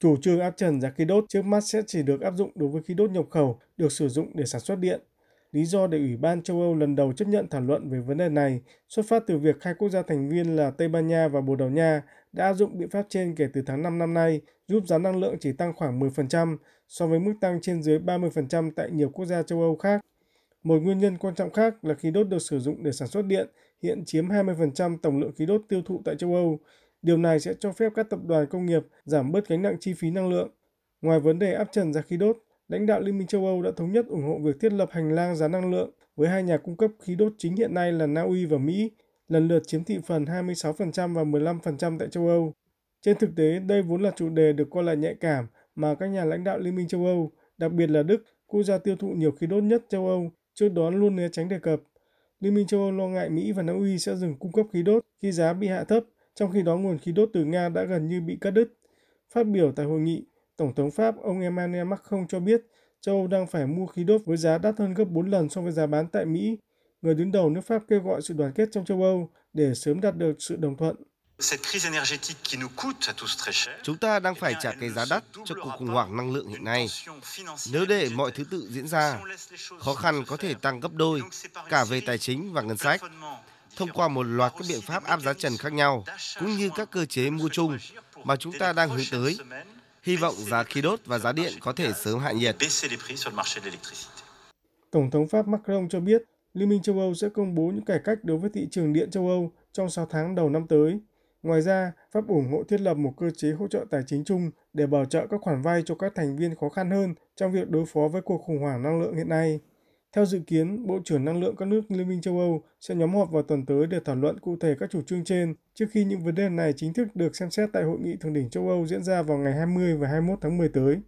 Chủ trương áp trần giá khí đốt trước mắt sẽ chỉ được áp dụng đối với khí đốt nhập khẩu được sử dụng để sản xuất điện. Lý do để Ủy ban châu Âu lần đầu chấp nhận thảo luận về vấn đề này xuất phát từ việc hai quốc gia thành viên là Tây Ban Nha và Bồ Đào Nha đã áp dụng biện pháp trên kể từ tháng 5 năm nay, giúp giá năng lượng chỉ tăng khoảng 10% so với mức tăng trên dưới 30% tại nhiều quốc gia châu Âu khác. Một nguyên nhân quan trọng khác là khí đốt được sử dụng để sản xuất điện hiện chiếm 20% tổng lượng khí đốt tiêu thụ tại châu Âu. Điều này sẽ cho phép các tập đoàn công nghiệp giảm bớt gánh nặng chi phí năng lượng. Ngoài vấn đề áp trần giá khí đốt, lãnh đạo Liên minh châu Âu đã thống nhất ủng hộ việc thiết lập hành lang giá năng lượng với hai nhà cung cấp khí đốt chính hiện nay là Na Uy và Mỹ, lần lượt chiếm thị phần 26% và 15% tại châu Âu. Trên thực tế, đây vốn là chủ đề được coi là nhạy cảm mà các nhà lãnh đạo Liên minh châu Âu, đặc biệt là Đức, quốc gia tiêu thụ nhiều khí đốt nhất châu Âu, trước đó luôn né tránh đề cập. Liên minh châu Âu lo ngại Mỹ và Na Uy sẽ dừng cung cấp khí đốt khi giá bị hạ thấp, trong khi đó nguồn khí đốt từ Nga đã gần như bị cắt đứt. Phát biểu tại hội nghị, Tổng thống Pháp ông Emmanuel Macron cho biết châu Âu đang phải mua khí đốt với giá đắt hơn gấp 4 lần so với giá bán tại Mỹ. Người đứng đầu nước Pháp kêu gọi sự đoàn kết trong châu Âu để sớm đạt được sự đồng thuận. Chúng ta đang phải trả cái giá đắt cho cuộc khủng hoảng năng lượng hiện nay. Nếu để mọi thứ tự diễn ra, khó khăn có thể tăng gấp đôi, cả về tài chính và ngân sách, thông qua một loạt các biện pháp áp giá trần khác nhau, cũng như các cơ chế mua chung mà chúng ta đang hướng tới. Hy vọng giá khí đốt và giá điện có thể sớm hạ nhiệt. Tổng thống Pháp Macron cho biết Liên minh châu Âu sẽ công bố những cải cách đối với thị trường điện châu Âu trong 6 tháng đầu năm tới. Ngoài ra, Pháp ủng hộ thiết lập một cơ chế hỗ trợ tài chính chung để bảo trợ các khoản vay cho các thành viên khó khăn hơn trong việc đối phó với cuộc khủng hoảng năng lượng hiện nay. Theo dự kiến, Bộ trưởng Năng lượng các nước Liên minh châu Âu sẽ nhóm họp vào tuần tới để thảo luận cụ thể các chủ trương trên trước khi những vấn đề này chính thức được xem xét tại Hội nghị Thượng đỉnh châu Âu diễn ra vào ngày 20 và 21 tháng 10 tới.